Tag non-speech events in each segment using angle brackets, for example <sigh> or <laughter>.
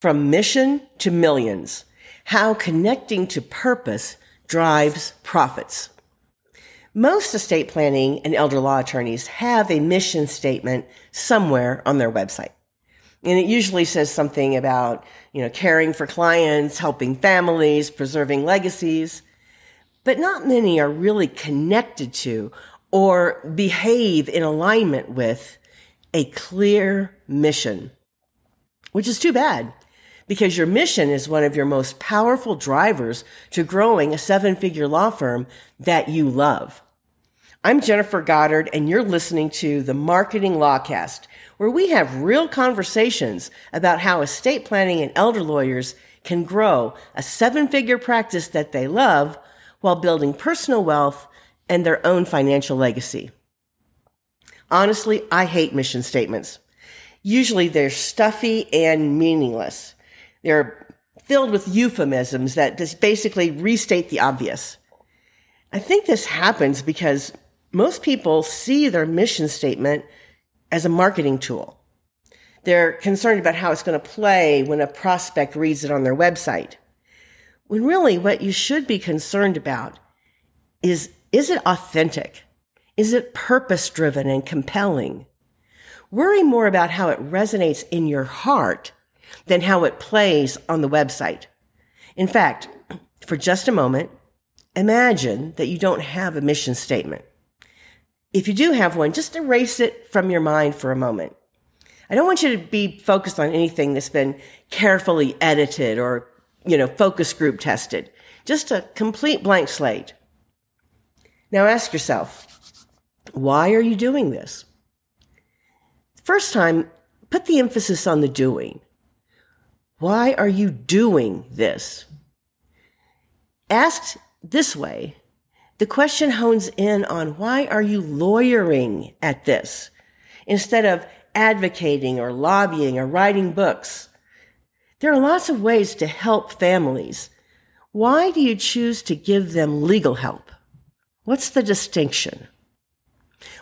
From mission to millions, how connecting to purpose drives profits. Most estate planning and elder law attorneys have a mission statement somewhere on their website. And it usually says something about, you know, caring for clients, helping families, preserving legacies. But not many are really connected to or behave in alignment with a clear mission, which is too bad because your mission is one of your most powerful drivers to growing a seven figure law firm that you love. I'm Jennifer Goddard and you're listening to the Marketing Lawcast, where we have real conversations about how estate planning and elder lawyers can grow a seven figure practice that they love while building personal wealth and their own financial legacy. Honestly, I hate mission statements. Usually they're stuffy and meaningless. They're filled with euphemisms that just basically restate the obvious. I think this happens because most people see their mission statement as a marketing tool. They're concerned about how it's going to play when a prospect reads it on their website. When really what you should be concerned about is, is it authentic? Is it purpose driven and compelling? Worry more about how it resonates in your heart than how it plays on the website. In fact, for just a moment, imagine that you don't have a mission statement. If you do have one, just erase it from your mind for a moment. I don't want you to be focused on anything that's been carefully edited or, you know, focus group tested. Just a complete blank slate. Now ask yourself, why are you doing this? First time, put the emphasis on the doing. Why are you doing this? Asked this way, the question hones in on why are you lawyering at this instead of advocating or lobbying or writing books? There are lots of ways to help families. Why do you choose to give them legal help? What's the distinction?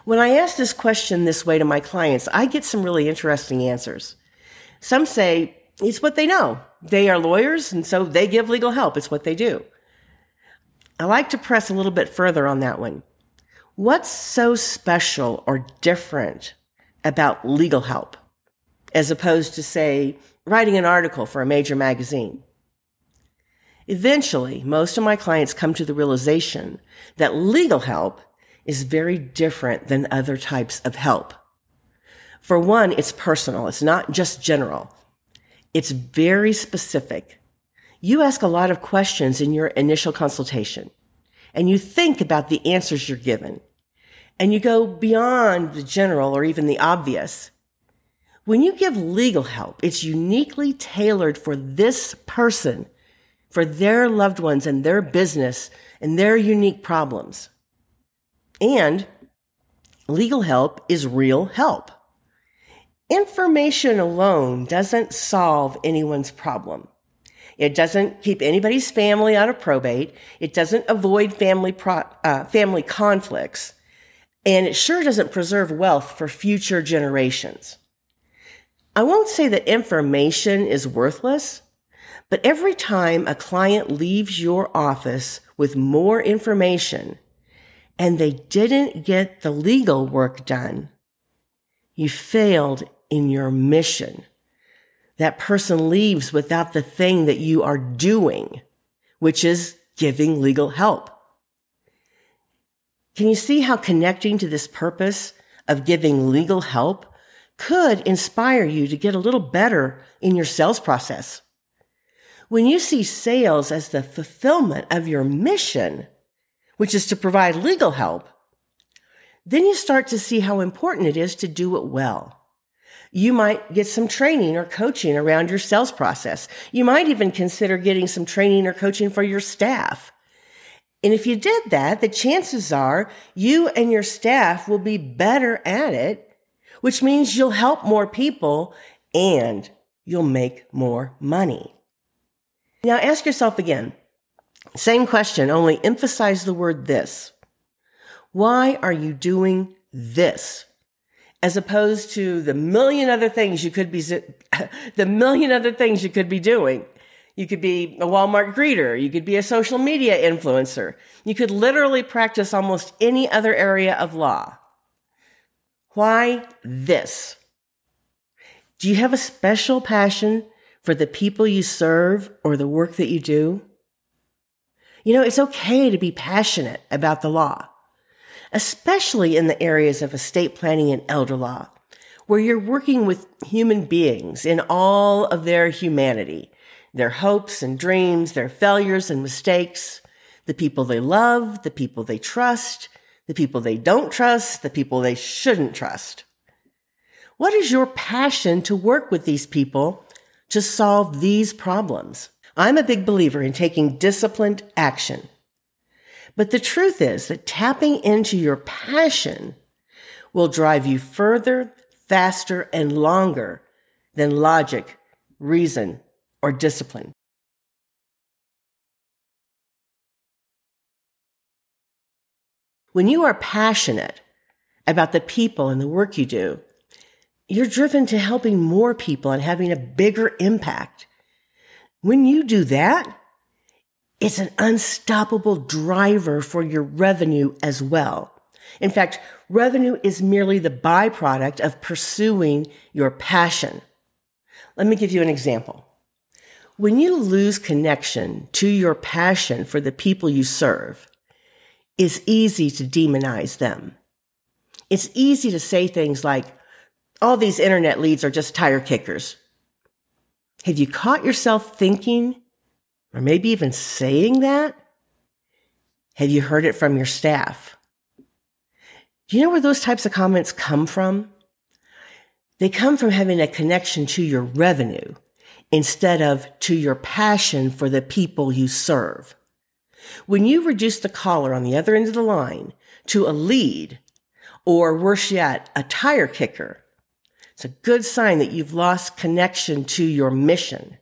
When I ask this question this way to my clients, I get some really interesting answers. Some say, it's what they know. They are lawyers, and so they give legal help. It's what they do. I like to press a little bit further on that one. What's so special or different about legal help as opposed to, say, writing an article for a major magazine? Eventually, most of my clients come to the realization that legal help is very different than other types of help. For one, it's personal. It's not just general. It's very specific. You ask a lot of questions in your initial consultation and you think about the answers you're given and you go beyond the general or even the obvious. When you give legal help, it's uniquely tailored for this person, for their loved ones and their business and their unique problems. And legal help is real help. Information alone doesn't solve anyone's problem. It doesn't keep anybody's family out of probate. It doesn't avoid family pro, uh, family conflicts, and it sure doesn't preserve wealth for future generations. I won't say that information is worthless, but every time a client leaves your office with more information and they didn't get the legal work done, you failed in your mission. That person leaves without the thing that you are doing, which is giving legal help. Can you see how connecting to this purpose of giving legal help could inspire you to get a little better in your sales process? When you see sales as the fulfillment of your mission, which is to provide legal help, then you start to see how important it is to do it well. You might get some training or coaching around your sales process. You might even consider getting some training or coaching for your staff. And if you did that, the chances are you and your staff will be better at it, which means you'll help more people and you'll make more money. Now ask yourself again, same question, only emphasize the word this. Why are you doing this? As opposed to the million other things you could be, <laughs> the million other things you could be doing. You could be a Walmart greeter. You could be a social media influencer. You could literally practice almost any other area of law. Why this? Do you have a special passion for the people you serve or the work that you do? You know, it's okay to be passionate about the law, especially in the areas of estate planning and elder law, where you're working with human beings in all of their humanity their hopes and dreams, their failures and mistakes, the people they love, the people they trust, the people they don't trust, the people they shouldn't trust. What is your passion to work with these people to solve these problems? I'm a big believer in taking disciplined action. But the truth is that tapping into your passion will drive you further, faster, and longer than logic, reason, or discipline. When you are passionate about the people and the work you do, you're driven to helping more people and having a bigger impact. When you do that, it's an unstoppable driver for your revenue as well. In fact, revenue is merely the byproduct of pursuing your passion. Let me give you an example. When you lose connection to your passion for the people you serve, it's easy to demonize them. It's easy to say things like, all these internet leads are just tire kickers. Have you caught yourself thinking or maybe even saying that? Have you heard it from your staff? Do you know where those types of comments come from? They come from having a connection to your revenue instead of to your passion for the people you serve. When you reduce the caller on the other end of the line to a lead, or worse yet, a tire kicker, it's a good sign that you've lost connection to your mission.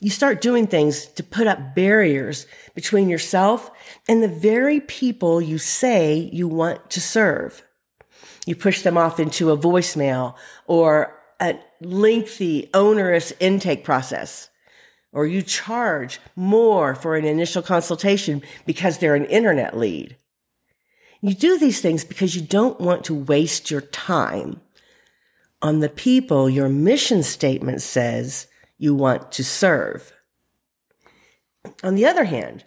You start doing things to put up barriers between yourself and the very people you say you want to serve. You push them off into a voicemail or a lengthy, onerous intake process, or you charge more for an initial consultation because they're an internet lead. You do these things because you don't want to waste your time on the people your mission statement says you want to serve. On the other hand,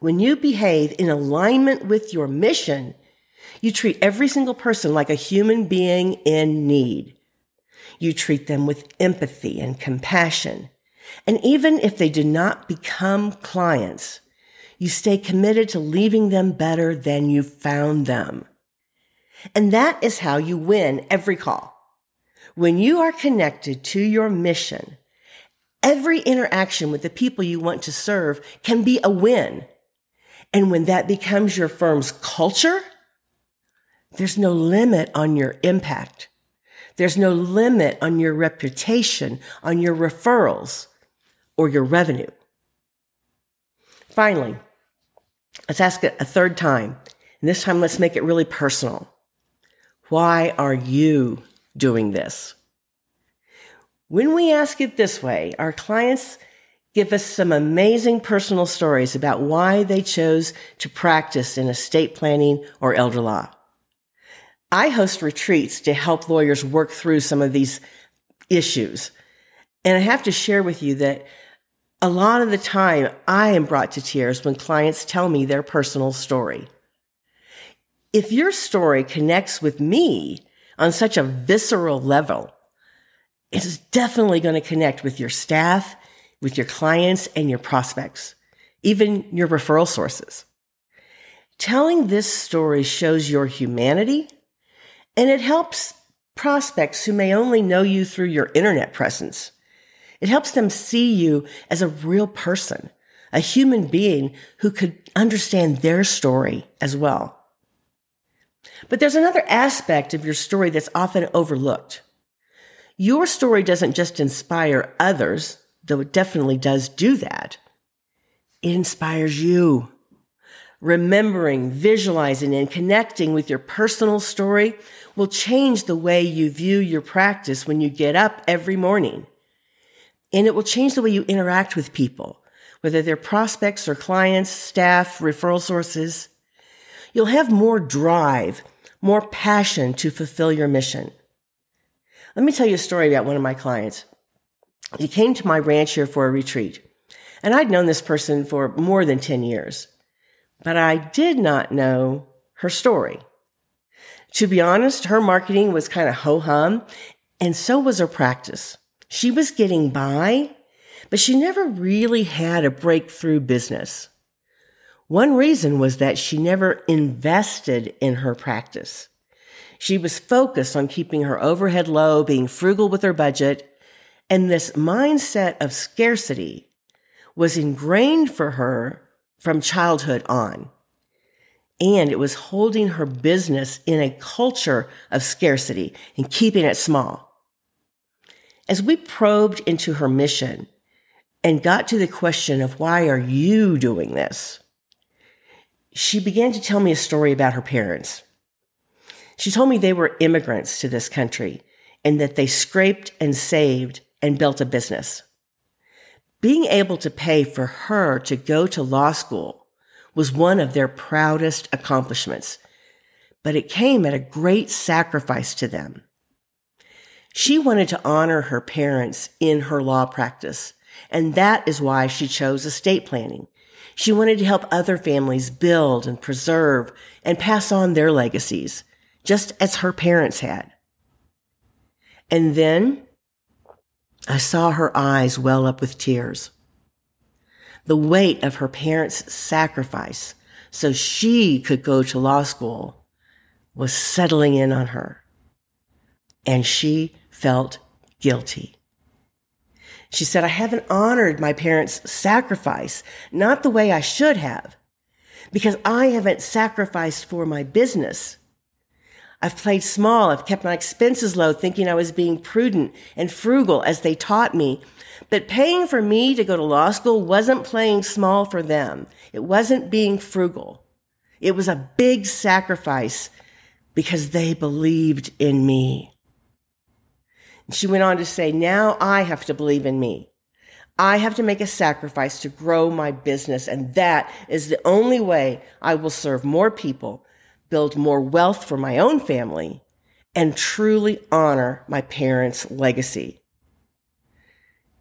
when you behave in alignment with your mission, you treat every single person like a human being in need. You treat them with empathy and compassion. And even if they do not become clients, you stay committed to leaving them better than you found them. And that is how you win every call. When you are connected to your mission, every interaction with the people you want to serve can be a win. And when that becomes your firm's culture, there's no limit on your impact. There's no limit on your reputation, on your referrals, or your revenue. Finally, let's ask it a third time. And this time, let's make it really personal. Why are you doing this? When we ask it this way, our clients give us some amazing personal stories about why they chose to practice in estate planning or elder law. I host retreats to help lawyers work through some of these issues. And I have to share with you that a lot of the time I am brought to tears when clients tell me their personal story. If your story connects with me on such a visceral level, it is definitely going to connect with your staff, with your clients and your prospects, even your referral sources. Telling this story shows your humanity and it helps prospects who may only know you through your internet presence. It helps them see you as a real person, a human being who could understand their story as well. But there's another aspect of your story that's often overlooked. Your story doesn't just inspire others, though it definitely does do that. It inspires you. remembering, visualizing, and connecting with your personal story will change the way you view your practice when you get up every morning. And it will change the way you interact with people, whether they're prospects or clients, staff, referral sources. You'll have more drive, more passion to fulfill your mission. Let me tell you a story about one of my clients. He came to my ranch here for a retreat, and I'd known this person for more than 10 years but I did not know her story. To be honest, her marketing was kind of ho hum, and so was her practice. She was getting by, but she never really had a breakthrough business. One reason was that she never invested in her practice. She was focused on keeping her overhead low, being frugal with her budget, and this mindset of scarcity was ingrained for her from childhood on. And it was holding her business in a culture of scarcity and keeping it small. As we probed into her mission and got to the question of why are you doing this? She began to tell me a story about her parents. She told me they were immigrants to this country and that they scraped and saved and built a business. Being able to pay for her to go to law school was one of their proudest accomplishments, but it came at a great sacrifice to them. She wanted to honor her parents in her law practice, and that is why she chose estate planning. She wanted to help other families build and preserve and pass on their legacies, just as her parents had. And then I saw her eyes well up with tears. The weight of her parents' sacrifice so she could go to law school was settling in on her. And she felt guilty. She said, I haven't honored my parents' sacrifice, not the way I should have, because I haven't sacrificed for my business. I've played small. I've kept my expenses low, thinking I was being prudent and frugal as they taught me. But paying for me to go to law school wasn't playing small for them. It wasn't being frugal. It was a big sacrifice because they believed in me. she went on to say, now I have to believe in me. I have to make a sacrifice to grow my business, and that is the only way I will serve more people build more wealth for my own family, and truly honor my parents' legacy.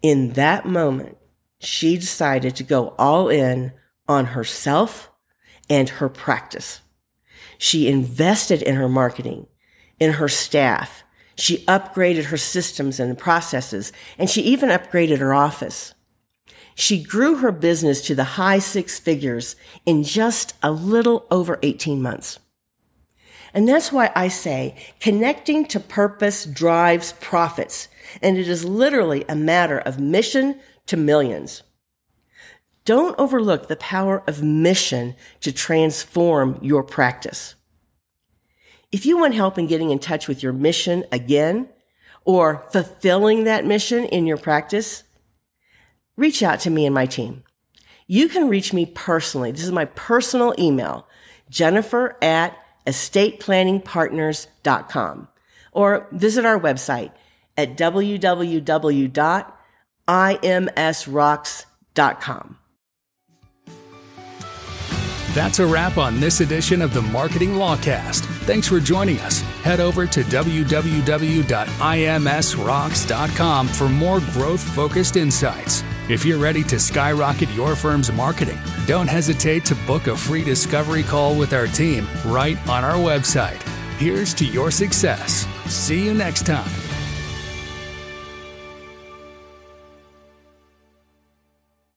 In that moment, she decided to go all in on herself and her practice. She invested in her marketing, in her staff. She upgraded her systems and processes, and she even upgraded her office. She grew her business to the high six figures in just a little over 18 months. And that's why I say connecting to purpose drives profits. And it is literally a matter of mission to millions. Don't overlook the power of mission to transform your practice. If you want help in getting in touch with your mission again or fulfilling that mission in your practice, reach out to me and my team. You can reach me personally. This is my personal email, jennifer at estateplanningpartners.com or visit our website at www.imsrocks.com. That's a wrap on this edition of the Marketing Lawcast. Thanks for joining us. Head over to www.imsrocks.com for more growth focused insights. If you're ready to skyrocket your firm's marketing, don't hesitate to book a free discovery call with our team right on our website. Here's to your success. See you next time.